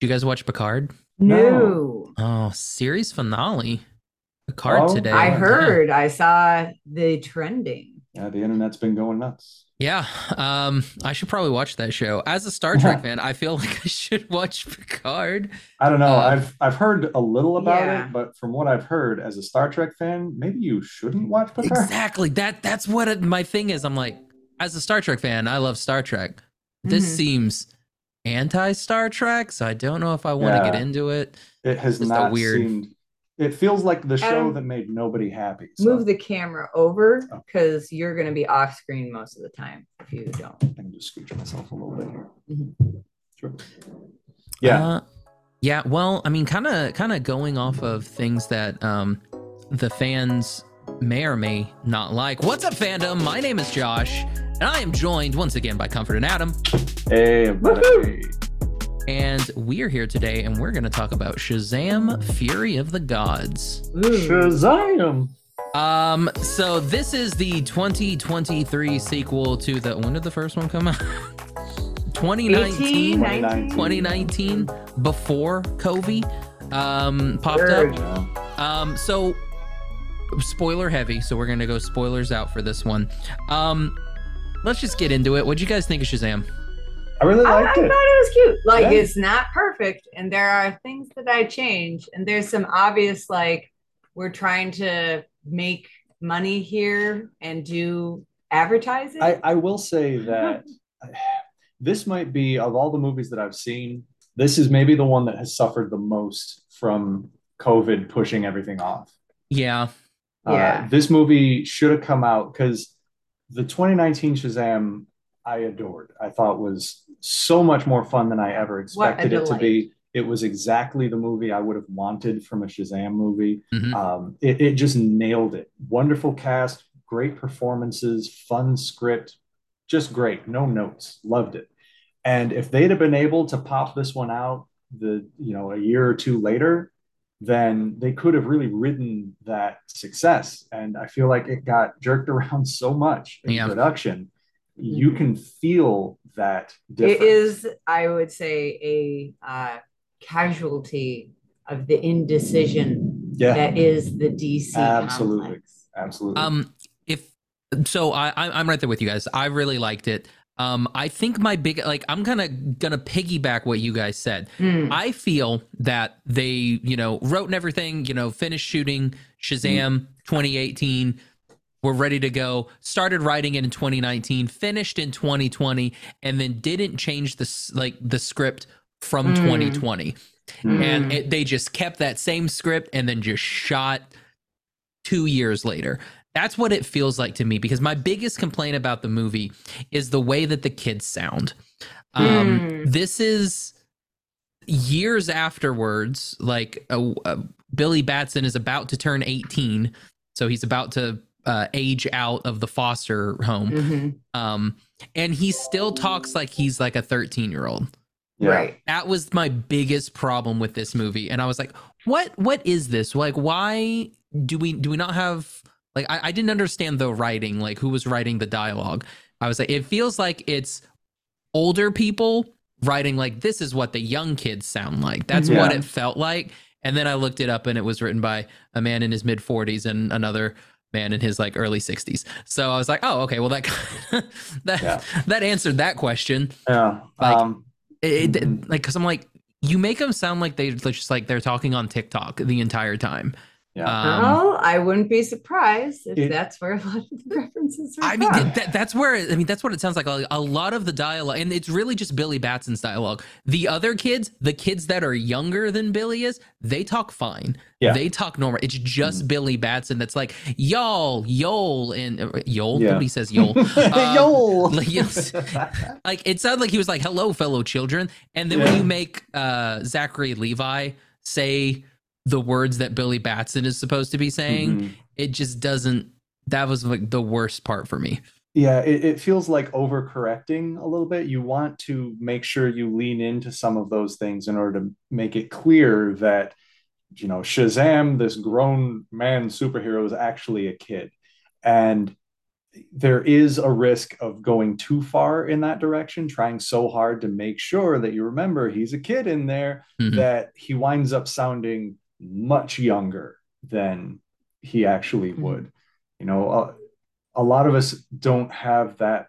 you guys watch Picard? No. Oh, series finale. Picard Oh, today. I Yeah. heard. I saw the trending. Yeah, the internet's been going nuts. Yeah, um, I should probably watch that show. As a Star Trek fan, I feel like I should watch Picard. I don't know. Uh, I've I've heard a little about Yeah. it, but from what I've heard, as a Star Trek fan, maybe you shouldn't watch Picard. Exactly. That that's what it, my thing is. I'm like, as a Star Trek fan, I love Star Trek. This Mhm. seems anti Star Trek, so I don't know if I want to Yeah. get into it. It has Just not weird- seemed. It feels like the show Adam, that made nobody happy. So Move the camera over Oh. because you're going to be off screen most of the time if you don't. I can just scooch myself a little bit here. Mhm. Sure. Yeah. Uh, yeah. Well, I mean, kind of, kind of going off of things that um, the fans may or may not like. What's up, fandom? My name is Josh, and I am joined once again by Comfort and Adam. Hey, everybody. And we are here today, and we're going to talk about Shazam: Fury of the Gods. Shazam! Um, so this is the 2023 sequel to the when did the first one come out? 2019, 18, 2019, before COVID um popped Word. up. Um, so spoiler heavy, so we're gonna go spoilers out for this one. Um, let's just get into it. What do you guys think of Shazam? I really liked I, I liked thought it it. was cute. Like Yeah. it's not perfect, and there are things that I change, and there's some obvious like we're trying to make money here and do advertising. I, I will say that this might be of all the movies that I've seen, this is maybe the one that has suffered the most from COVID pushing everything off. Yeah, Yeah. Uh, this movie should have come out because the 2019 Shazam I adored. I thought was so much more fun than I ever expected it to be. It was exactly the movie I would have wanted from a Shazam movie. Mhm. Um, it, it just nailed it. Wonderful cast, great performances, fun script, just great. No notes. Loved it. And if they'd have been able to pop this one out the you know a year or two later, then they could have really ridden that success. And I feel like it got jerked around so much in Yeah. production. You can feel that difference. it is, I would say, a uh, casualty of the indecision yeah, that is the DC Absolutely. complex. absolutely. Um, if so, I I- I'm right there with you guys. I really liked it. Um, I think my big like I'm kind of gonna piggyback what you guys said. Mm. I feel that they, you know, wrote and everything, you know, finished shooting Shazam 2018. We're ready to go. Started writing it in 2019, finished in 2020, and then didn't change the like the script from Mm. 2020 and Mm. it, they just kept that same script and then just shot two years later that's what it feels like to me because my biggest complaint about the movie is the way that the kids sound um Mm. this is years afterwards like uh, uh, billy batson is about to turn 18 so he's about to uh, age out of the foster home. Mhm. um and he still talks like he's like a 13 year old yeah. Right. that was my biggest problem with this movie. And i was like what what is this? Like why do we do we not have like I, I didn't understand the writing like who was writing the dialogue. I was like it feels like it's older people writing like this is what the young kids sound like. That's what it felt like. And then i looked it up and it was written by a man in his mid 40s and another man in his like early 60s so i was like oh okay well that that Yeah. that answered that question Yeah. Like, um, it, it- Mhm. like because i'm like you make them sound like they they're just like they're talking on tiktok the entire time yeah. um, well, I wouldn't be surprised if It- that's where a lot of the references are I mean, from. th- that, that's where I mean, that's what it sounds like. A, a lot of the dialogue, and it's really just Billy Batson's dialogue. The other kids, the kids that are younger than Billy is, they talk fine. Yeah. They talk normal. It's just Mhm. Billy Batson that's like y'all, yol, and uh, yol. Yeah. Nobody says yol. Uh, Yo. like, yes. like it sounded like he was like, "Hello, fellow children," and then when you make uh, Zachary Levi say the words that Billy Batson is supposed to be saying, Mhm. it just doesn't. That was like the worst part for me. Yeah, it, it feels like overcorrecting a little bit. You want to make sure you lean into some of those things in order to make it clear that, you know, Shazam, this grown man superhero, is actually a kid. And there is a risk of going too far in that direction, trying so hard to make sure that you remember he's a kid in there, Mhm. that he winds up sounding much younger than he actually Mhm. would. You know, a, a lot of us don't have that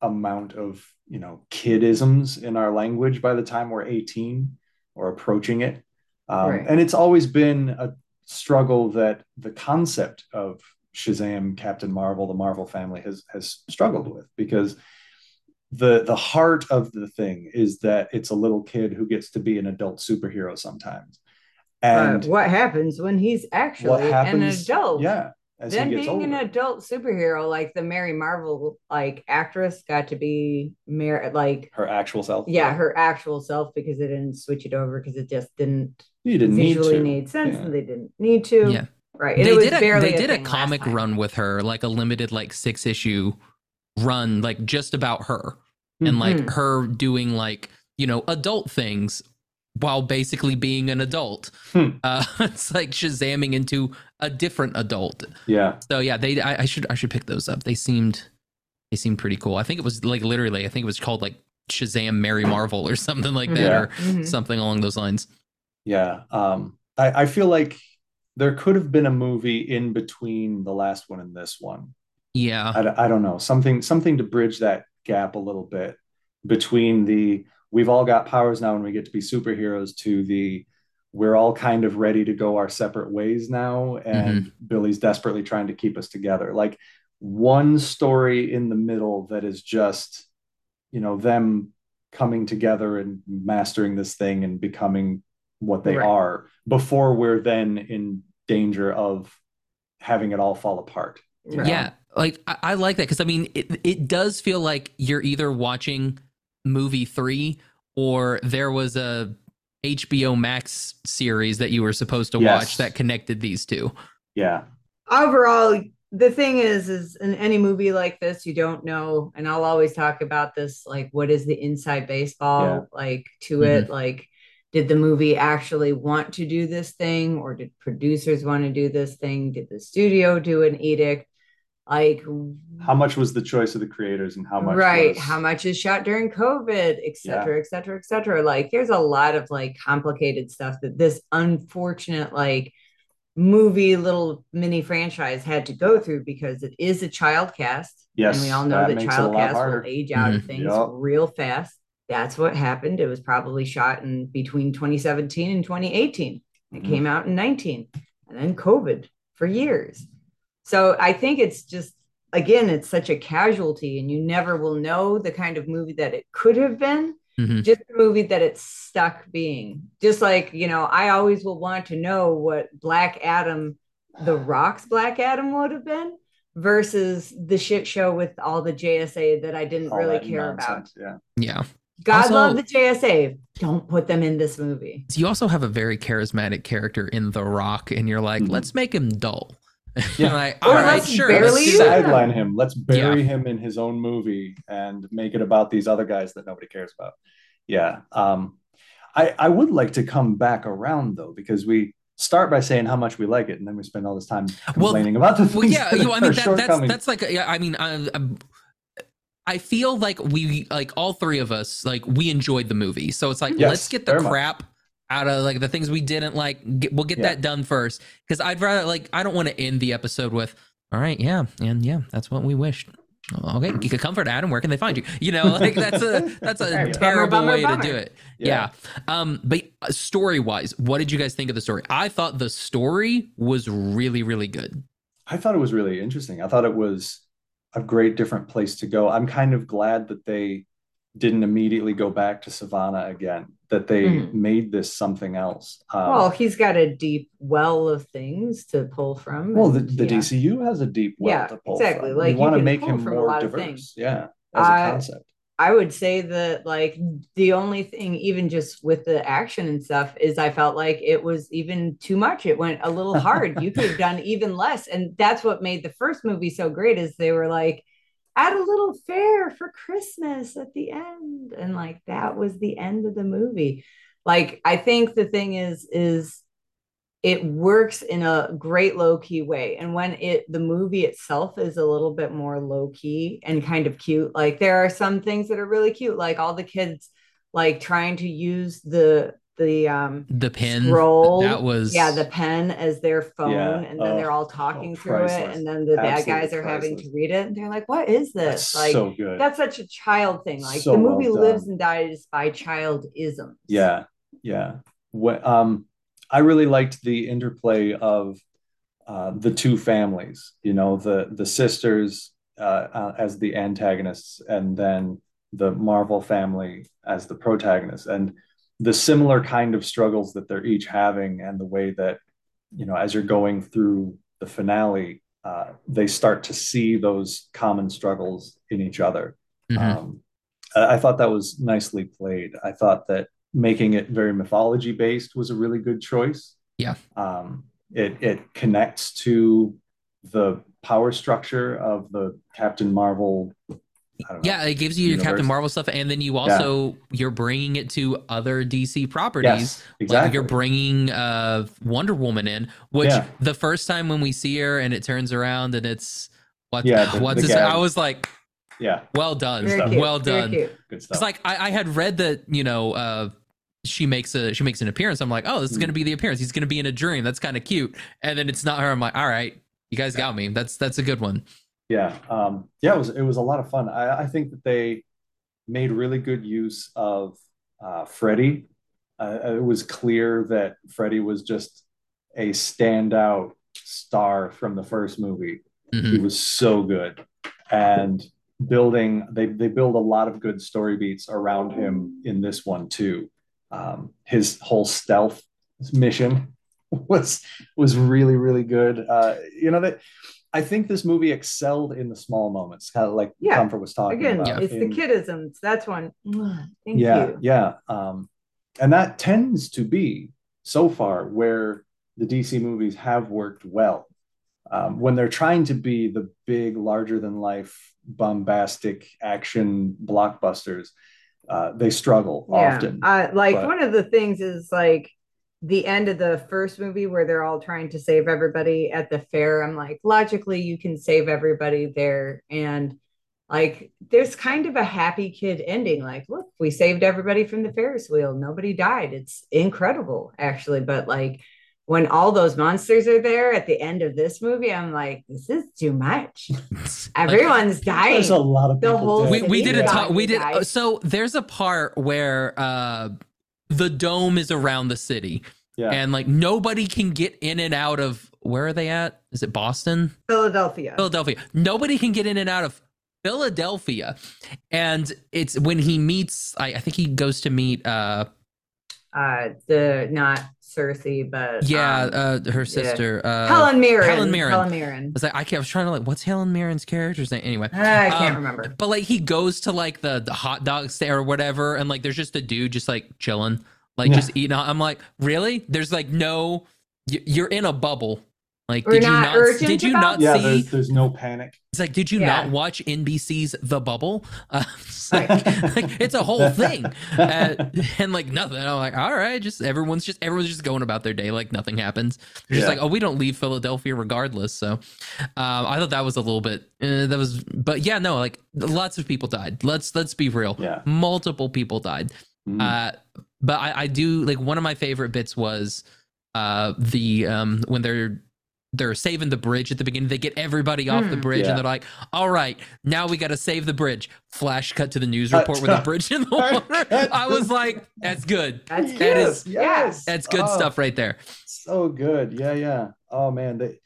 amount of, you know, kidisms in our language by the time we're 18 or approaching it. Um, Right. And it's always been a struggle that the concept of Shazam, Captain Marvel, the Marvel family has has struggled with because the the heart of the thing is that it's a little kid who gets to be an adult superhero sometimes. And But what happens when he's actually what happens an adult? Yeah. As then he gets being older. an adult superhero, like the Mary Marvel like actress got to be Mary like her actual self. yeah, her actual self because they didn't switch it over because it just didn't You didn't need visually to. need sense Yeah. and they didn't need to. Yeah. Right. And they it was did a, barely they did a, thing last comic run with her, like a limited like six issue run, like just about her and like Mhm. her doing like you know adult things while basically being an adult. Hmm. Uh, it's like shazamming into a different adult. Yeah. So yeah, they I, I should I should pick those up. They seemed they seemed pretty cool. I think it was like literally I think it was called like Shazam Mary Marvel or something like that Yeah. or Mhm. something along those lines. Yeah. Um, I, I feel like there could have been a movie in between the last one and this one. Yeah. I, I don't know something something to bridge that gap a little bit between the we've all got powers now and we get to be superheroes to the we're all kind of ready to go our separate ways now and mm-hmm. Billy's desperately trying to keep us together like one story in the middle that is just you know them coming together and mastering this thing and becoming what they Right. are before we're then in danger of having it all fall apart Right. Yeah, like I, I like that because I mean, it it does feel like you're either watching movie three or there was a HBO Max series that you were supposed to Yes. watch that connected these two. yeah overall the thing is is in any movie like this you don't know and i'll always talk about this like what is the inside baseball Yeah. like to mm-hmm. it like did the movie actually want to do this thing or did producers want to do this thing did the studio do an edict like how much was the choice of the creators and how much right. was- how much is shot during covid et cetera et cetera et cetera. Like there's a lot of like complicated stuff that this unfortunate like movie little mini franchise had to go through because it is a child cast. Yes and we all know that that, makes it a child lot cast will age out of Mhm. things Yup. real fast. That's what happened. It was probably shot in between 2017 and 2018 it Mhm. came out in 19 and then covid for years so i think it's just again it's such a casualty and you never will know the kind of movie that it could have been Mhm. just the movie that it's stuck being just like you know i always will want to know what black adam the rock's black adam would have been versus the shit show with all the jsa that i didn't All really that care about yeah Yeah, god Also- love the jsa don't put them in this movie you also have a very charismatic character in The Rock, and you're like, Mhm. let's make him dull. Yeah. like, Or all right, let's sure. barely let's do use him. sideline him let's bury him in his own movie and make it about these other guys that nobody cares about yeah um i i would like to come back around though because we start by saying how much we like it and then we spend all this time Well, complaining about the things Well, yeah, that you know, I mean that, that's that's like I mean I, I'm- feel like we like all three of us like we enjoyed the movie, so it's like Yes, let's get the crap much. Crap out of like the things we didn't like. Get, we'll get Yeah. that done first because I'd rather like I don't want to end the episode with all right, yeah, and yeah, that's what we wished. Okay, you could comfort Adam. Where can they find you? You know, like that's a that's a Right, bummer, terrible bummer, way bummer. to do it. Yeah. Um, but story wise, what did you guys think of the story? I thought the story was really, really good. I thought it was really interesting. I thought it was a great different place to go. I'm kind of glad that they didn't immediately go back to Sivana again, that they Mhm. made this something else. Um, well he's got a deep well of things to pull from well, the, and, the yeah. DCU has a deep well Yeah, to pull exactly. from. Like, you want to make him more diverse. Yeah, as a concept. I would say that like the only thing, even just with the action and stuff, is I felt like it was even too much. It went a little hard. you could have done even less, and that's what made the first movie so great. Is they were like, add a little fair for Christmas at the end, and like that was the end of the movie. Like I think the thing is is it works in a great low key way. And when it the movie itself is a little bit more low key and kind of cute, like there are some things that are really cute, like all the kids like trying to use the the um the pen scroll that was yeah the pen as their phone Yeah. and then Oh, they're all talking oh, through it and then the bad guys are having to read it and they're like what is this That's like so good. that's such a child thing like So the movie well lives done. and dies by childisms Yeah, yeah. What um, I really liked the interplay of uh, the two families. You know, the the sisters uh, uh, as the antagonists, and then the Marvel family as the protagonists, and the similar kind of struggles that they're each having, and the way that you know, as you're going through the finale, uh, they start to see those common struggles in each other. Mhm. Um, I I thought that was nicely played. I thought that making it very mythology based was a really good choice. Yeah. Um, it it connects to the power structure of the Captain Marvel. I don't know. yeah it gives you your captain marvel stuff and then you also you're bringing it to other dc properties Yes, exactly. Like you're bringing uh Wonder Woman in, which Yeah. the first time when we see her and it turns around and it's what Yeah, the- what's the this? gag. I was like, yeah, well done, very stuff. cute, well done. cute. good It's like I, I had read that you know uh she makes a she makes an appearance. I'm like, oh, this is Mm. gonna be the appearance. He's gonna be in a dream. That's kind of cute. And then it's not her. I'm like, all right, you guys got me. That's that's a good one. Yeah, um, yeah. It was it was a lot of fun. I, I think that they made really good use of uh, Freddie. Uh, it was clear that Freddie was just a standout star from the first movie. Mhm. He was so good, and building they they build a lot of good story beats around him in this one too. Um, his whole stealth mission was was really really good. Uh, you know that I think this movie excelled in the small moments, kind of like Yeah. Comfort was talking again about. it's the kidisms that's one thank yeah, you yeah. Um, and that tends to be so far where the DC movies have worked well. Um, when they're trying to be the big, larger than life, bombastic action blockbusters, uh, they struggle often. Uh, like but- one of the things is like the end of the first movie where they're all trying to save everybody at the fair. I'm like, logically, you can save everybody there. And like, there's kind of a happy kid ending. Like, look, we saved everybody from the Ferris wheel. Nobody died. It's incredible, actually. But like, when all those monsters are there at the end of this movie, I'm like, this is too much. Like, Everyone's dying. There's a lot of The whole we, we did a Yeah. ton, we did Guys. so there's a part where uh the dome is around the city. Yeah. and like nobody can get in and out of where are they at? Is it boston? Philadelphia. philadelphia. Nobody can get in and out of philadelphia. And it's when he meets i, I think he goes to meet uh uh the not Cersei, but yeah um, uh her sister uh Helen Mirren. Helen Mirren. Helen Mirren. I was like, I, can't, I was trying to like, what's Helen Mirren's character's name? Anyway, I can't Um, remember. But like he goes to like the the hot dog stand or whatever, and like there's just a dude just like chilling, like Yeah. just eating. I'm like, really? There's like no, you're in a bubble. Like, We're did you not not? Did you not yeah, see? there's, there's no panic. It's like, did you Yeah. not watch NBC's The Bubble? Uh, it's, like, like, it's a whole thing, uh, and like nothing. I'm like, all right, just everyone's just everyone's just going about their day like nothing happens. They're just Yeah. like, oh, we don't leave Philadelphia regardless. So, um, I thought that was a little bit. Uh, that was, but yeah, no, like lots of people died. Let's let's be real. Yeah. multiple people died. Mm. Uh, but I, I do like one of my favorite bits was uh the um when they're they're saving the bridge at the beginning. They get everybody off the Mm. bridge, Yeah. and they're like, "All right, now we got to save the bridge." Flash cut to the news report with the bridge in the water. I was like, "That's good. That's that is- yes. That's good Oh, stuff right there." so good yeah yeah oh man the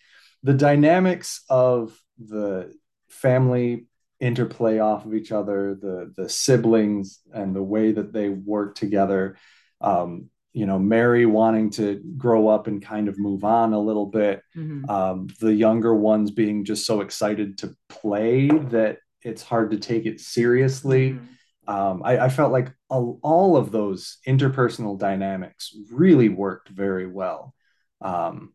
the dynamics of the family interplay off of each other the the siblings and the way that they work together um you know mary wanting to grow up and kind of move on a little bit Mhm. um the younger ones being just so excited to play that it's hard to take it seriously Mhm. um, I, I felt like all, all of those interpersonal dynamics really worked very well. Um,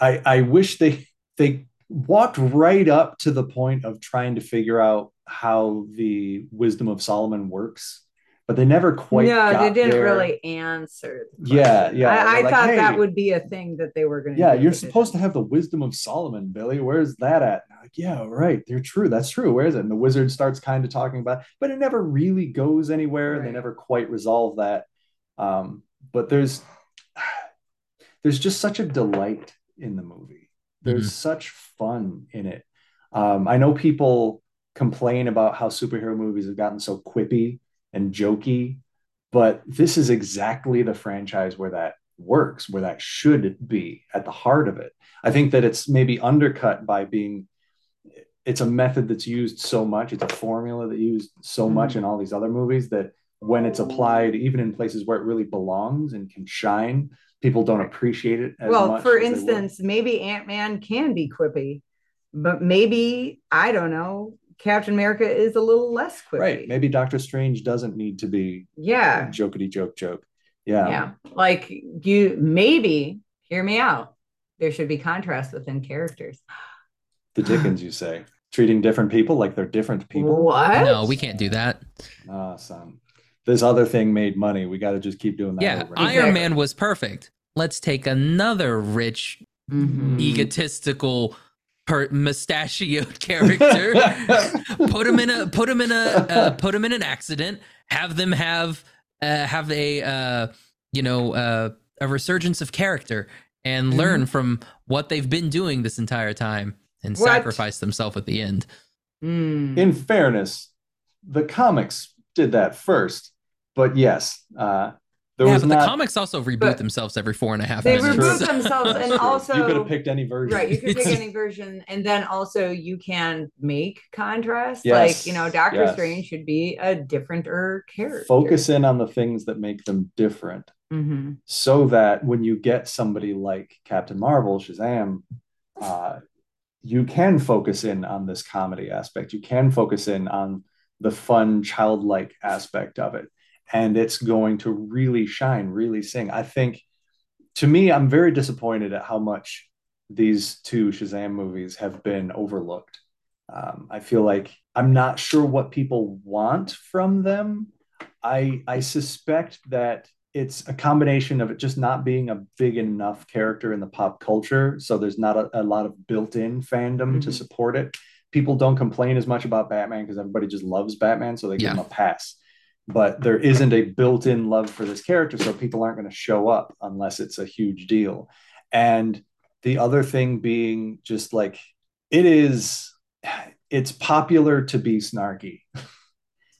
I, I wish they they walked right up to the point of trying to figure out how the wisdom of Solomon works, but they never quite. no, they didn't there. really answer. the Yeah, yeah, I, I they're like, thought that would be a thing that they were going to. Yeah, you're supposed to have the wisdom of Solomon, Billy. Where's that at? Like, yeah, right. They're true. That's true. Where is it? And the wizard starts kind of talking about, but it never really goes anywhere. They never quite resolve that. Um, but there's there's just such a delight in the movie. There's Mm-hmm. such fun in it. Um, I know people complain about how superhero movies have gotten so quippy and jokey, but this is exactly the franchise where that works, where that should be at the heart of it. I think that it's maybe undercut by being it's a method that's used so much, it's a formula that used so Mhm. much in all these other movies that when it's applied, even in places where it really belongs and can shine, people don't appreciate it as well, for instance, maybe Ant Man can be quippy, but maybe I don't know. Captain America is a little less quippy. right? Maybe Doctor Strange doesn't need to be Yeah. jokety joke joke. Yeah. Yeah. Like you maybe hear me out. There should be contrast within characters. The Dickens, you say, treating different people like they're different people. What? No, we can't do that. Awesome. This other thing made money. We got to just keep doing that. Yeah, over and over. Iron Man was perfect. Let's take another rich, Mhm. egotistical, per- mustachioed character, put him in a put him in a uh, put him in an accident, have them have uh, have a uh, you know uh, a resurgence of character and Mhm. learn from what they've been doing this entire time and What? sacrifice themselves at the end. Mm. In fairness, the comics did that first, but yes, uh, there yeah, was but not. the comics also reboot but themselves every four and a half They minutes. reboot True. themselves and also you could have picked any version. Right, you can pick any version, and then also you can make contrast. Yes, Like you know, Doctor yes. Strange should be a differenter character. Focus in on the things that make them different, hmm so that when you get somebody like Captain Marvel, Shazam, uh, you can focus in on this comedy aspect. You can focus in on the fun, childlike aspect of it, and it's going to really shine, really sing. I think, to me, I'm very disappointed at how much these two Shazam movies have been overlooked. Um, I feel like I'm not sure what people want from them. I I suspect that it's a combination of it just not being a big enough character in the pop culture, so there's not a, a lot of built-in fandom to Mhm. support it. People don't complain as much about Batman because everybody just loves Batman, so they give him a pass. But there isn't a built-in love for this character, so people aren't going to show up unless it's a huge deal. And the other thing being just like it is it's popular to be snarky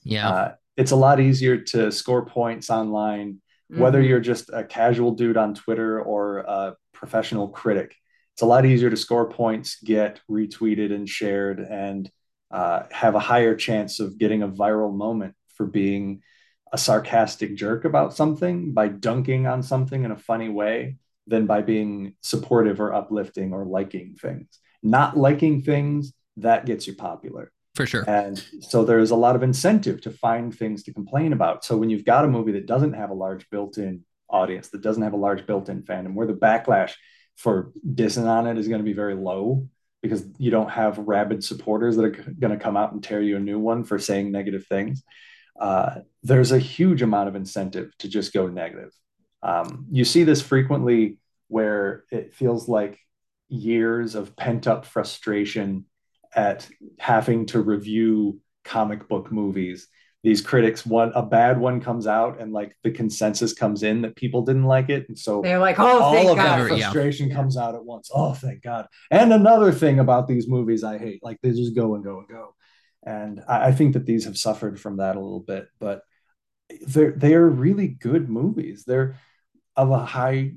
yeah, uh, it's a lot easier to score points online Mm-hmm. whether you're just a casual dude on twitter or a professional critic it's a lot easier to score points get retweeted and shared and uh, have a higher chance of getting a viral moment for being a sarcastic jerk about something by dunking on something in a funny way than by being supportive or uplifting or liking things not liking things that gets you popular for sure. and so there's a lot of incentive to find things to complain about. So when you've got a movie that doesn't have a large built-in audience, that doesn't have a large built-in fandom, where the backlash for dissing on it is going to be very low because you don't have rabid supporters that are going to come out and tear you a new one for saying negative things. Uh, there's a huge amount of incentive to just go negative. Um, you see this frequently where it feels like years of pent-up frustration at having to review comic book movies these critics one a bad one comes out and like the consensus comes in that people didn't like it and so They're like, oh, all thank of God. that frustration Yeah. comes out at once oh thank god and another thing about these movies i hate like they just go and go and go and i, I think that these have suffered from that a little bit but they're they're really good movies they're of a high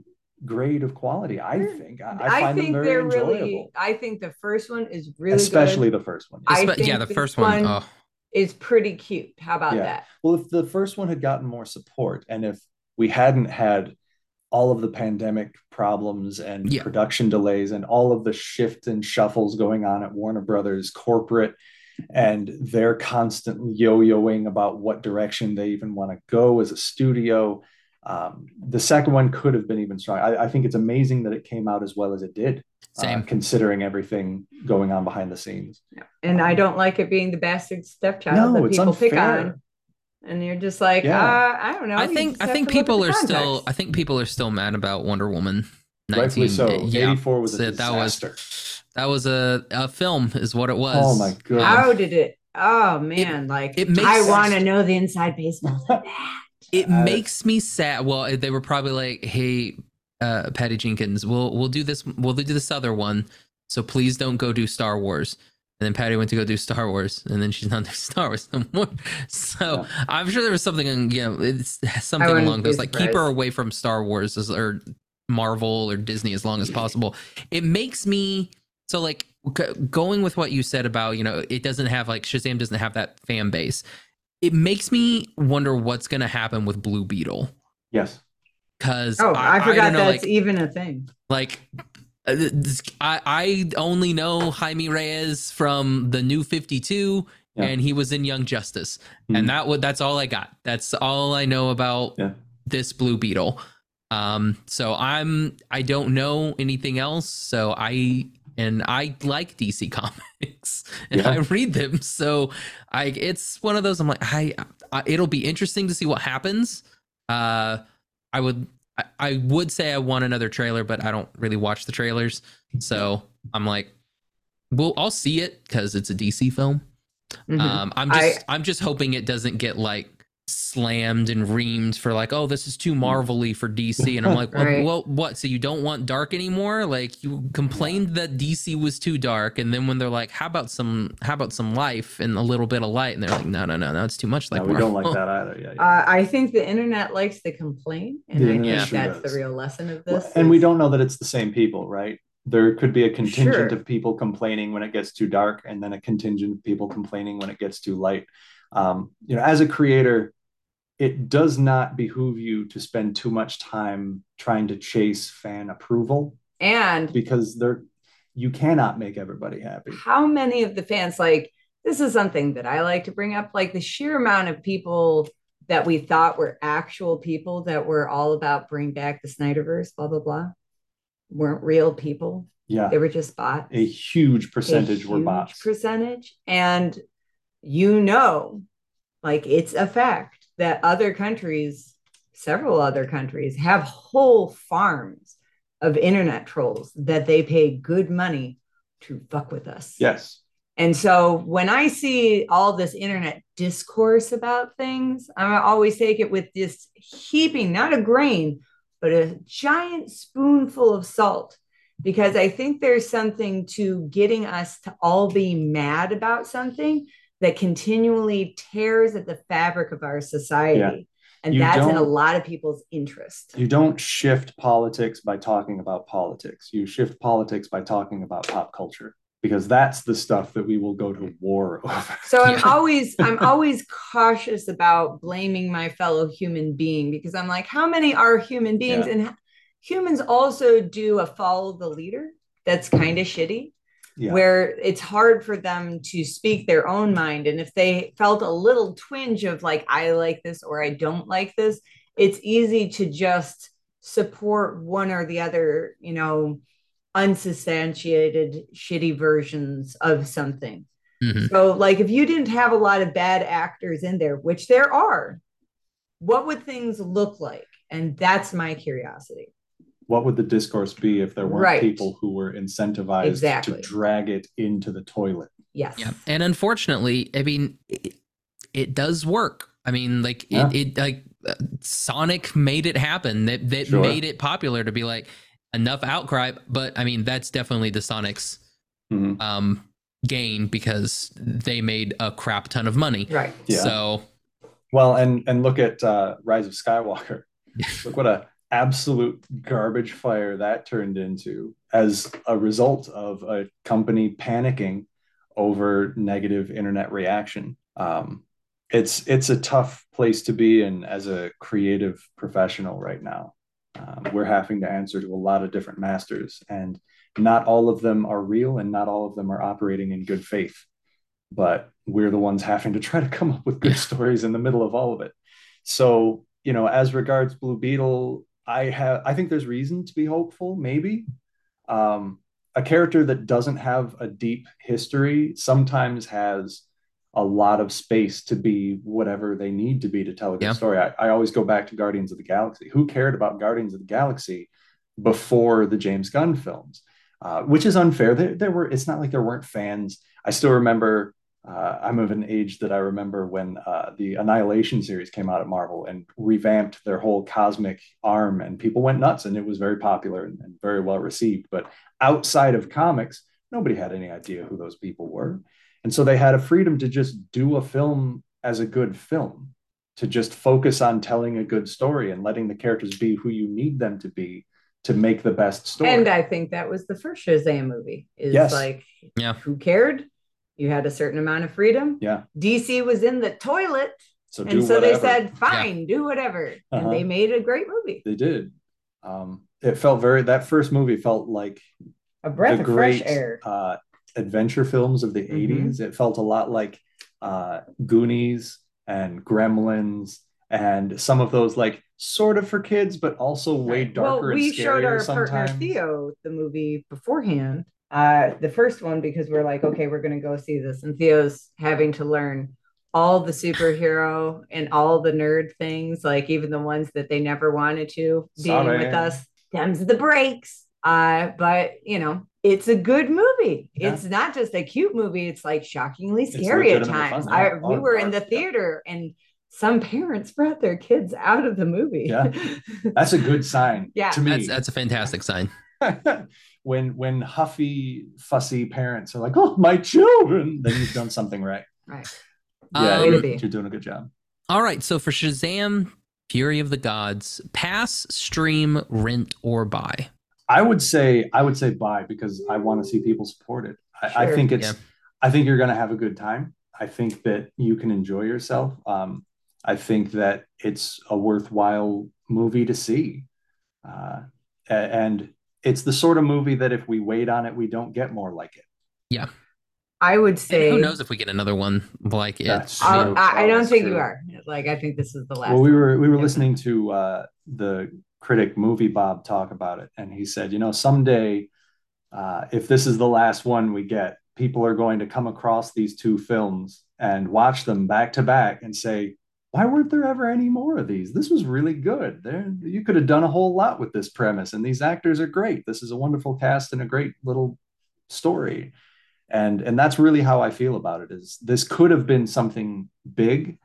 grade of quality i hmm. think i, I I, find them think very they're enjoyable really. I think the first one is really especially good. the first one I Espe- think yeah, the first one. one- oh, is pretty cute. How about Yeah. that? Well, if the first one had gotten more support, and if we hadn't had all of the pandemic problems and Yeah. production delays and all of the shift and shuffles going on at Warner Brothers corporate, and they're constantly yo-yoing about what direction they even want to go as a studio. Um, the second one could have been even stronger. I, I think it's amazing that it came out as well as it did, uh, same. considering everything going on behind the scenes. And I don't like it being the bastard stepchild No, that people pick on. and you're just like, Yeah. uh, I don't know. I think I think to look at people the are still. I think people are still mad about Wonder Woman. Rightfully so. yeah, 84 was a so that was disaster. That was a, a film is what it was. Oh my god. How did it? Oh man, like it makes I want to know the inside baseball. like that. It Uh, makes me sad. Well, they were probably like, "Hey, uh, Patty Jenkins, we'll we'll do this. We'll do this other one. So please don't go do Star Wars." And then Patty went to go do Star Wars, and then she's not doing Star Wars no more. So I'm sure there was something, you know, it's something along be those like keep her away from Star Wars or Marvel or Disney as long as possible. It makes me so like g- going with what you said about you know it doesn't have like Shazam doesn't have that fan base. It makes me wonder what's going to happen with Blue Beetle Yes. Cuz Oh, because I, forgot don't know, that's like, even a thing. like uh, I I only know Jaime Reyes from the New Fifty Two, Yeah. and he was in Young Justice, Mhm. and that would that's all I got. That's all I know about Yeah. this Blue Beetle. Um, so I'm I don't know anything else. So I and I like DC comics and Yeah. I read them. So I it's one of those. I'm like I, I it'll be interesting to see what happens. Uh, I would I, I would say I want another trailer, but I don't really watch the trailers. So I'm like, well, I'll see it because it's a DC film. Mhm. Um, I'm just I, am just hoping it doesn't get like slammed and reamed for like, oh, this is too Marvelly for DC, and I'm like, well, Right. well, what? So you don't want dark anymore? Like you complained that DC was too dark, and then when they're like, how about some, how about some life and a little bit of light, and they're like, no, no, no, no, it's too much. Like no, we don't like that either. Yeah. yeah. Uh, I think the internet likes to complain, and The I think sure that's does. the real lesson of Well, this. and we don't know that it's the same people, right? There could be a contingent Sure. of people complaining when it gets too dark, and then a contingent of people complaining when it gets too light. Um, you know, as a creator, it does not behoove you to spend too much time trying to chase fan approval And because there you cannot make everybody happy. how many of the fans like this is something that I like to bring up like the sheer amount of people that we thought were actual people that were all about bring back the Snyderverse blah blah blah weren't real people. Yeah, they were just bots. A huge percentage a were huge bots. percentage. And you know like it's a fact that other countries several other countries have whole farms of internet trolls that they pay good money to fuck with us yes, and so when I see all this internet discourse about things, I always take it with this heaping, not a grain, but a giant spoonful of salt. Because I think there's something to getting us to all be mad about something that continually tears at the fabric of our society. Yeah. And You that's in a lot of people's interest. you don't shift politics by talking about politics. You shift politics by talking about pop culture because that's the stuff that we will go to war over. So I'm always I'm always cautious about blaming my fellow human being because I'm like, how many are human beings? Yeah. And humans also do a follow the leader that's kind of shitty, Yeah. where it's hard for them to speak their own mind. And if they felt a little twinge of like, I like this or I don't like this, it's easy to just support one or the other, you know, unsubstantiated shitty versions of something. Mhm. So, like, if you didn't have a lot of bad actors in there, which there are, what would things look like? And that's my curiosity. What would the discourse be if there weren't Right. people who were incentivized Exactly. to drag it into the toilet? Yes. Yeah, and unfortunately, I mean, it, it does work. I mean, like Yeah. it, it like uh, Sonic made it happen. That that Sure. made it popular to be like enough outcry. But I mean, that's definitely the Sonic's Mhm. um gain because they made a crap ton of money. Right. Yeah. So Well, and and look at uh, Rise of Skywalker. look what a absolute garbage fire that turned into as a result of a company panicking over negative internet reaction. Um, it's it's a tough place to be in as a creative professional right now. Um, we're having to answer to a lot of different masters, and not all of them are real, and not all of them are operating in good faith. But we're the ones having to try to come up with good stories in the middle of all of it. So, you know, as regards Blue Beetle, I have I think there's reason to be hopeful, maybe. Um, a character that doesn't have a deep history sometimes has a lot of space to be whatever they need to be to tell a good Yeah. story. I, I always go back to Guardians of the Galaxy. Who cared about Guardians of the Galaxy before the James Gunn films? Uh, which is unfair. There, there were. It's not like there weren't fans. I still remember. Uh, I'm of an age that I remember when uh, the Annihilation series came out at Marvel and revamped their whole cosmic arm, and people went nuts, and it was very popular and, and very well received. But outside of comics, nobody had any idea who those people were. And so they had a freedom to just do a film as a good film, to just focus on telling a good story and letting the characters be who you need them to be to make the best story. And I think that was the first Shazam movie. Is Yes. like, Yeah. who cared? You had a certain amount of freedom. yeah. DC was in the toilet, So do and so whatever. they said, "Fine, do whatever," Uh-huh. and they made a great movie, they did. Um, it felt very that first movie felt like a breath the of fresh great air. uh, adventure films of the Mhm. 80s. It felt a lot like uh, Goonies and Gremlins and some of those like sort of for kids, but also way darker well, we and showed our sometimes. partner Theo the movie beforehand, uh, the first one because we're like, okay, we're gonna go see this, and Theo's having to learn all the superhero and all the nerd things, like even the ones that they never wanted to being Sorry. with us. Them's the breaks. Uh, but you know, it's a good movie. Yeah. It's not just a cute movie, it's like shockingly scary at times. fun, I we Oh, were in the dark, yeah. theater and some parents brought their kids out of the movie. Yeah. That's a good sign Yeah. to me. That's that's a fantastic sign. when when huffy, fussy parents are like, "Oh, my children," then you've done something right. right. Yeah, Um, you're, you're doing a good job. All right, so for Shazam, Fury of the Gods, pass, stream, rent, or buy. I would say I would say buy because I want to see people support it. I, I think it's Yeah. I think you're going to have a good time. I think that you can enjoy yourself. Um, I think that it's a worthwhile movie to see, uh, and it's the sort of movie that if we wait on it, we don't get more like it. Yeah. I would And say who knows if we get another one like it? That's I'll- I, I don't think true. you are. Like I think this is the last. Well, we were we were Yeah. listening to uh, the critic movie Bob talk about it, and he said, you know, someday, uh, if this is the last one we get, people are going to come across these two films and watch them back to back and say, why weren't there ever any more of these? This was really good. There, you could have done a whole lot with this premise, and these actors are great. This is a wonderful cast and a great little story. And and that's really how I feel about it. Is this could have been something big,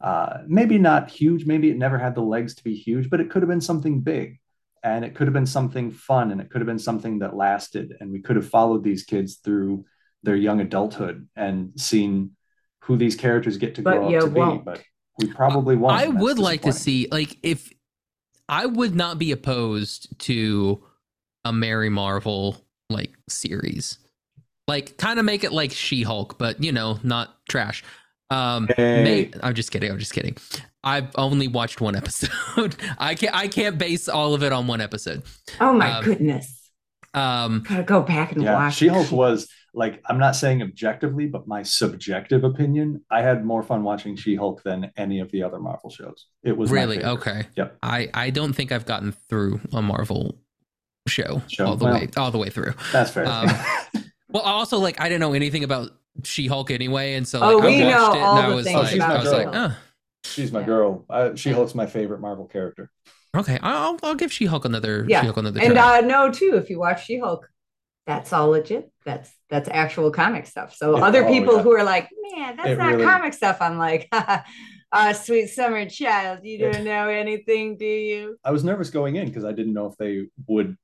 uh, maybe not huge. Maybe it never had the legs to be huge, but it could have been something big, and it could have been something fun, and it could have been something that lasted. And we could have followed these kids through their young adulthood and seen who these characters get to But grow up to be. won't. But we probably won't. I would like to see like if I would not be opposed to a Mary Marvel like series. Like kind of make it like She-Hulk, but you know, not trash. Um Hey. may- I'm just kidding, I'm just kidding. I've only watched one episode. I can't I can't base all of it on one episode. oh my um, goodness! Um Gotta go back and Yeah, watch. She Hulk was like I'm not saying objectively, but my subjective opinion, I had more fun watching She Hulk than any of the other Marvel shows. It was really okay. Yep. I I don't think I've gotten through a Marvel show, Show, all the well. way all the way through. That's fair. Um, Well, also like I didn't know anything about She-Hulk anyway, and so like, Oh, I we watched know it and I was like, about I was like, oh, She's my Yeah. girl. Uh, she Hulk's my favorite Marvel character. okay, I'll I'll give She-Hulk another Yeah. She-Hulk another and try. uh, no, too. If you watch She-Hulk, that's all legit. That's that's actual comic stuff. So It- other oh, people yeah. who are like, man, that's It not really- comic stuff. I'm like, ah, sweet summer child, you don't know anything, do you? I was nervous going in because I didn't know if they would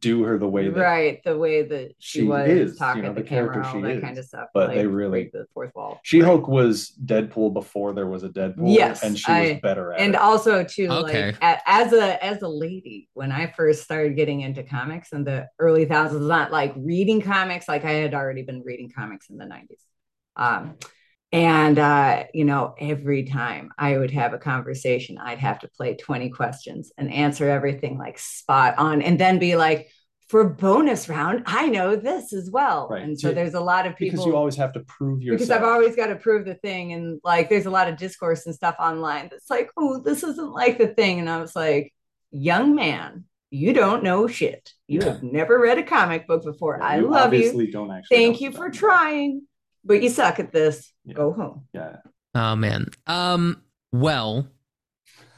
do her the way that right, the way that she, she was is, you talking know, at the the, camera, character all she that is. kind of stuff. But they really- the fourth wall. She Hulk was Deadpool before there was a Deadpool. Yes, and she I- was better at it. and it. also too Okay. like a, as a as a lady when i first started getting into comics in the early thousands not like reading comics like i had already been reading comics in the 90s um and uh you know every time i would have a conversation i'd have to play 20 questions and answer everything like spot on and then be like for bonus round i know this as well Right. and so Yeah, there's a lot of people because you always have to prove yourself. because I've always got to prove the thing. And like, there's a lot of discourse and stuff online that's like, oh, this isn't like the thing. And I was like, young man, you don't know shit. You Yeah. have never read a comic book before. I You love you. Don't actually. Thank you for trying. But you suck at this. Yeah. Go home. Yeah. Oh man. Um. Well.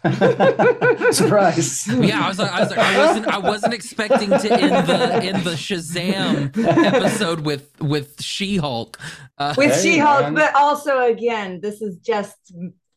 Surprise. Yeah, I was like, I was like, I wasn't, I wasn't expecting to end the end the Shazam episode with with She Hulk. Uh, With Hey, She-Hulk, but also again, this is just.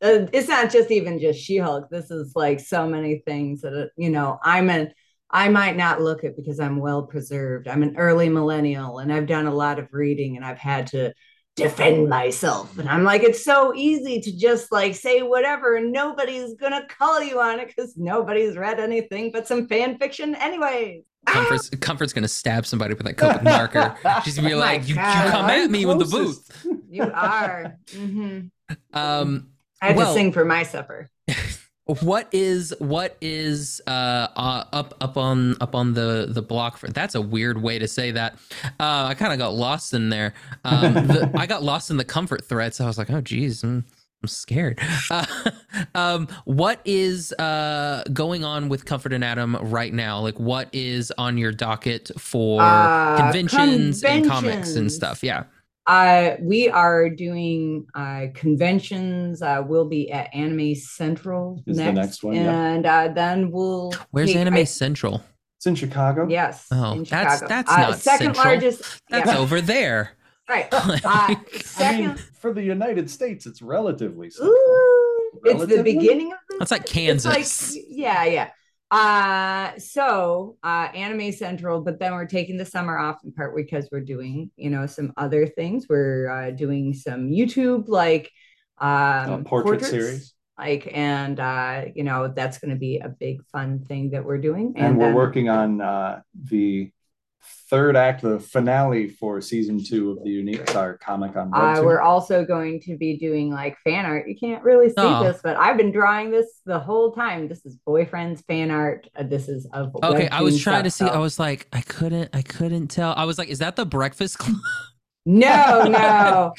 Uh, it's not just even just She-Hulk. This is like so many things that uh, you know. I'm an. I might not look it because I'm well preserved. I'm an early millennial, and I've done a lot of reading, and I've had to defend myself. And I'm like, it's so easy to just like say whatever, and nobody's gonna call you on it because nobody's read anything but some fan fiction, anyways. Comfort's Comfort's gonna stab somebody with that Copic marker. She's gonna be Oh like, you, you come at me with the booth. You are. hmm Um. I had Well- to sing for my supper. what is what is uh, uh up up on up on the the block for that's a weird way to say that. Uh i kind of got lost in there. Um the, i got lost in the comfort threats i was like oh geez i'm, I'm scared. Uh, um what is uh going on with comfort and adam right now? Like what is on your docket for Uh, conventions, and comics and stuff? Yeah Uh, we are doing uh, conventions. Uh, we'll be at Anime Central Is the next, next one, yeah. and uh, then we'll. where's take- anime I- central It's in Chicago. yes. Oh, in that's- that's Uh, not second central. largest. that's yeah, over there right. Uh, I mean, second. for the United States, it's relatively simple. Ooh, it's the beginning of the That's like It's Kansas. like, yeah, yeah. Uh, so uh, Anime Central, but then we're taking the summer off in part because we're doing, you know, some other things. We're uh, doing some YouTube like um, portrait portraits, series. like, and uh, you know, that's going to be a big fun thing that we're doing. And, we're then- working on uh, the third act, the finale for season two of the Unique Star comic on Uh, Webtoon. we're also going to be doing like fan art. You can't really see Oh. this, but I've been drawing this the whole time. This is boyfriend's fan art. Uh, this is of Okay, I was webtoon trying to see. stuff, I was like, I couldn't, I couldn't tell. I was like, is that the Breakfast Club? No, no.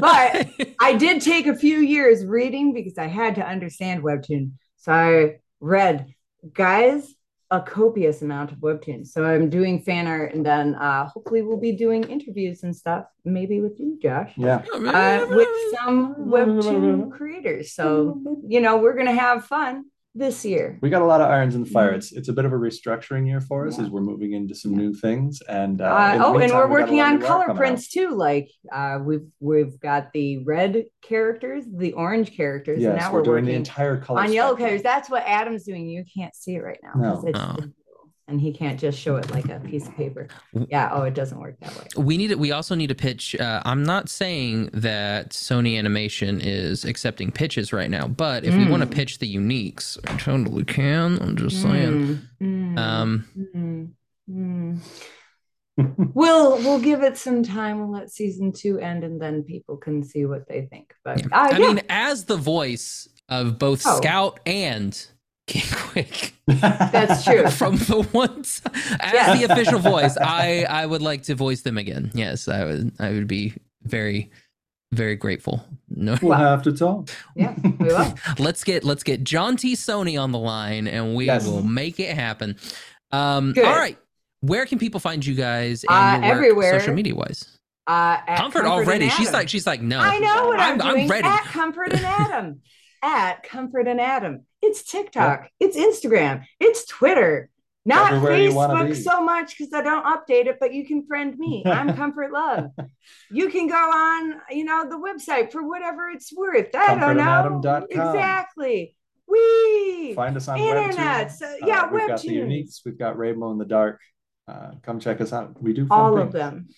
But I did take a few years reading because I had to understand Webtoon. So I read, guys, a copious amount of webtoons. So I'm doing fan art and then uh, hopefully we'll be doing interviews and stuff, maybe with you, Josh, yeah. uh, with some Webtoon creators. So, you know, we're going to have fun this year. We got a lot of irons in the fire. Mhm. It's it's a bit of a restructuring year for us Yeah. as we're moving into some new things. And uh, Uh, in the oh, and we're we working on color coming prints too. Like uh, we've we've got the red characters, the orange characters, Yes, and now we're, we're, doing the entire color on yellow spectrum. colors. That's what Adam's doing. You can't see it right now. No. it's Oh. And he can't just show it like a piece of paper. Yeah. Oh, it doesn't work that way. we need. to- We also need to pitch. Uh, I'm not saying that Sony Animation is accepting pitches right now, but if we want to Mm. pitch the uniques, I totally can. I'm just saying. Mm, mm, Um, mm, mm. We'll we'll give it some time. We'll let season two end, and then people can see what they think. But yeah. uh, I yeah. mean, as the voice of both Oh. Scout and Quick. That's true. From the ones as Yes. the official voice, I I would like to voice them again. Yes, I would. I would be very, very grateful. No, we'll have to talk. yeah, we will. let's get let's get John T. Sony on the line, and we Yes. will make it happen. Um, Good. all right, where can people find you guys? Uh, And your work, everywhere. social media wise. Uh, at Comfort, already. She's like she's like no. I know what I'm, I'm- I'm doing. ready. At Comfort and Adam. at Comfort and Adam. It's TikTok. It's Instagram. It's Twitter. Not Everywhere Facebook so much because I don't update it, but you can friend me. I'm Comfort Love. You can go on, you know, the website for whatever it's worth. I don't know. Exactly. We Find us on Internet. Webtoon. So, yeah, we've got the uniques. We've got Rainbow in the Dark. Uh, come check us out. We do all things. of them.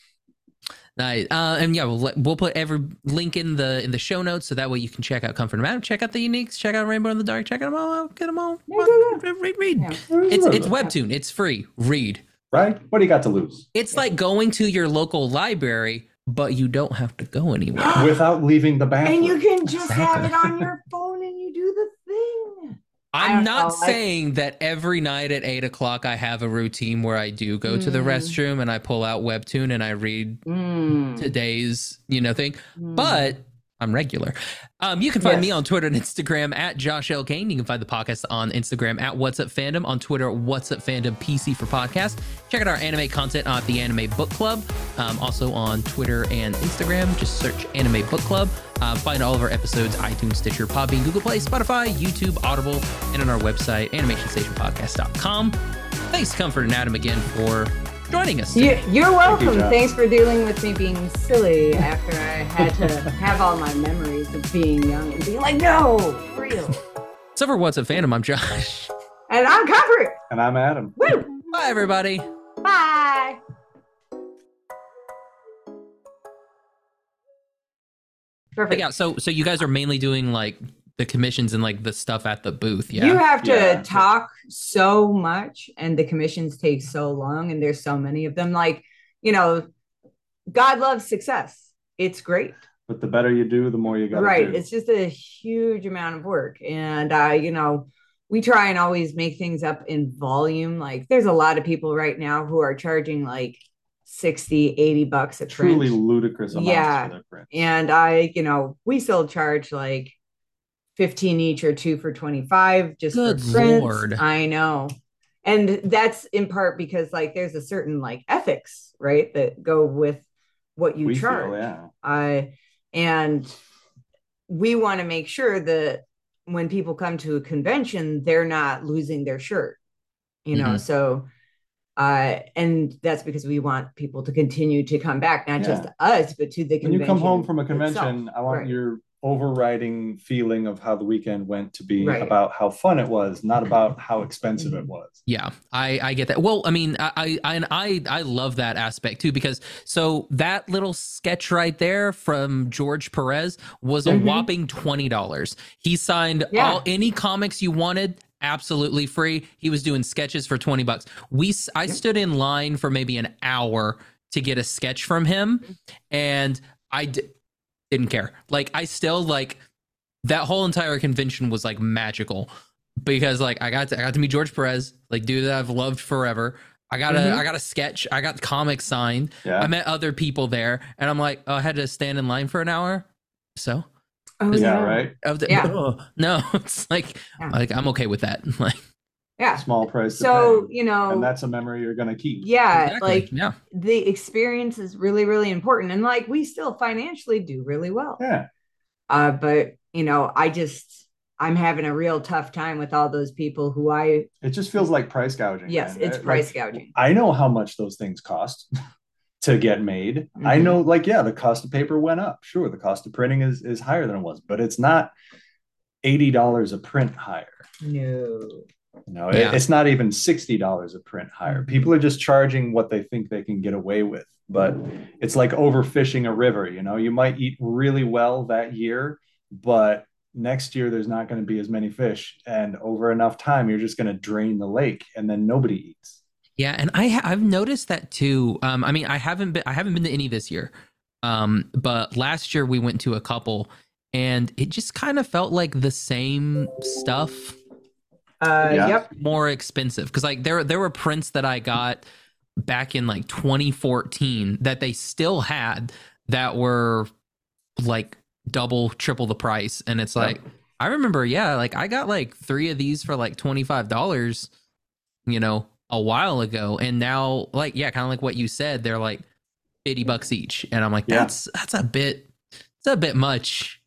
Nice. Uh, and yeah, we'll we'll put every link in the in the show notes so that way you can check out Comfort and Adam, check out the uniques, check out Rainbow in the Dark, check them all out, get them all. Yeah, yeah, Read, read, read. Yeah. It's it's webtoon. It's free. Read. right. What do you got to lose It's like going to your local library, but you don't have to go anywhere. without leaving the bathroom? And you can just have it on your phone and you do the thing. I I'm not know, like- saying that every night at eight o'clock I have a routine where I do go to the Mm. restroom and I pull out webtoon and I read Mm. today's you know thing, Mm. but I'm regular. Um, you can find me on Twitter and Instagram at Josh L. Kane. You can find the podcast on Instagram at What's Up Fandom, on Twitter, What's Up Fandom PC for podcast. Check out our anime content on the Anime Book Club. Um, also on Twitter and Instagram, just search Anime Book Club. Uh, find all of our episodes iTunes, Stitcher, Podbean, Google Play, Spotify, YouTube, Audible, and on our website, animationstationpodcast.com. Thanks, Comfort and Adam, again for joining us. You, you're welcome. Josh. Thanks for dealing with me being silly after I had to have all my memories of being young and being like, no, real. So for What's Up Fandom. I'm Josh. And I'm Comfort. And I'm Adam. Woo! Bye, everybody. Bye. Perfect. yeah, so so you guys are mainly doing like the commissions and like the stuff at the booth. Yeah. You have to Yeah. talk so much, and the commissions take so long, and there's so many of them. Like, you know, God loves success. It's great. But the better you do, the more you got right do. it's just a huge amount of work and uh you know we try and always make things up in volume like there's a lot of people right now who are charging like 60 80 bucks a print Truly ludicrous amounts Yeah. for their print. and i you know we still charge like 15 each or two for 25 just Good for prints. Lord. i know and that's in part because like there's a certain like ethics right that go with what you we charge feel, yeah. I and we want to make sure that when people come to a convention, they're not losing their shirt, you know. Mhm. So, uh, and that's because we want people to continue to come back, not just us, but to the When convention. you come home from a itself. convention, I want Right. your overriding feeling of how the weekend went to be Right. about how fun it was, not about how expensive it Mhm. was. Yeah, I I get that. Well, I mean, I I and I I love that aspect too because so that little sketch right there from George Perez was a Mhm. whopping twenty dollars. He signed Yeah. all any comics you wanted. Absolutely free. He was doing sketches for 20 bucks. We s- I stood in line for maybe an hour to get a sketch from him and I d- didn't care. Like I still like that whole entire convention was like magical because like I got to, I got to meet George Perez, like dude that I've loved forever. I got a Mhm. I got a sketch. I got comics signed. Yeah. I met other people there, and I'm like, oh, I had to stand in line for an hour. So Oh, yeah, right. I was- Yeah. oh, no, it's like Yeah. like I'm okay with that. Like Yeah. Small price So pay. you know, and that's a memory you're going to keep. yeah, exactly. like yeah, the experience is really, really important, and like we still financially do really well. Yeah. Uh, but you know, I just I'm having a real tough time with all those people who I It just feels like price gouging. yes, man. it's price like, gouging. I know how much those things cost to get made. I Mhm. know, like, yeah, the cost of paper went up. Sure, the cost of printing is is higher than it was, but it's not eighty dollars a print higher. No. No, it- Yeah. it's not even sixty dollars a print higher. People are just charging what they think they can get away with. But it's like overfishing a river. You know, you might eat really well that year, but next year there's not going to be as many fish, and over enough time, you're just going to drain the lake, and then nobody eats. yeah, and I I've noticed that too. Um, I mean, I haven't been I haven't been to any this year, um, but last year we went to a couple, and it just kind of felt like the same stuff. Uh, Yeah. Yep. more expensive because like there there were prints that I got back in like 2014 that they still had that were like double triple the price and it's like I remember yeah like I got like 3 of these for like $25 you know a while ago and now like yeah kind of like what you said they're like 50 bucks each and I'm like Yeah. that's that's a bit it's a bit much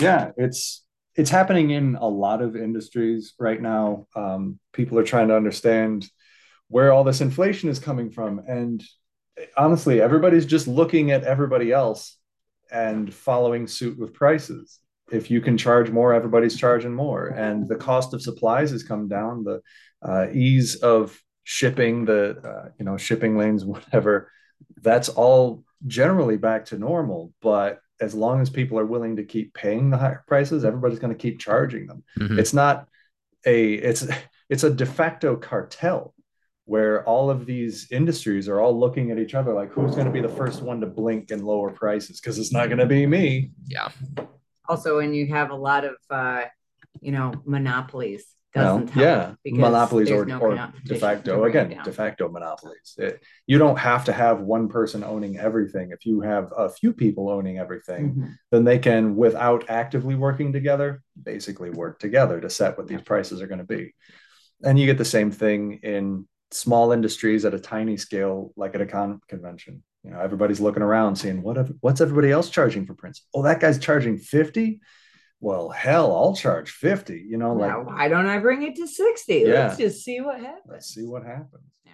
yeah it's it's happening in a lot of industries right now. Um, people are trying to understand where all this inflation is coming from. And honestly everybody's just looking at everybody else and following suit with prices. If you can charge more everybody's charging more. And the cost of supplies has come down. The uh, ease of shipping the uh, you know shipping lanes whatever that's all generally back to normal. But as long as people are willing to keep paying the higher prices everybody's going to keep charging them. Mhm. it's not a it's it's a de facto cartel where all of these industries are all looking at each other like who's going to be the first one to blink and lower prices? Because it's not going to be me. Yeah. Also, when you have a lot of uh, you know, monopolies Well, doesn't help. yeah, monopolies or, no or de facto again de facto monopolies. It- you don't have to have one person owning everything. If you have a few people owning everything, Mhm. then they can, without actively working together, basically work together to set what these prices are going to be. And you get the same thing in small industries at a tiny scale, like at a con convention. You know, everybody's looking around, seeing what what's everybody else charging for prints. Oh, that guy's charging fifty. Well, hell, I'll charge fifty. You know, like Now, why don't I bring it to 60? Yeah. Let's just see what happens. let's see what happens. Yeah.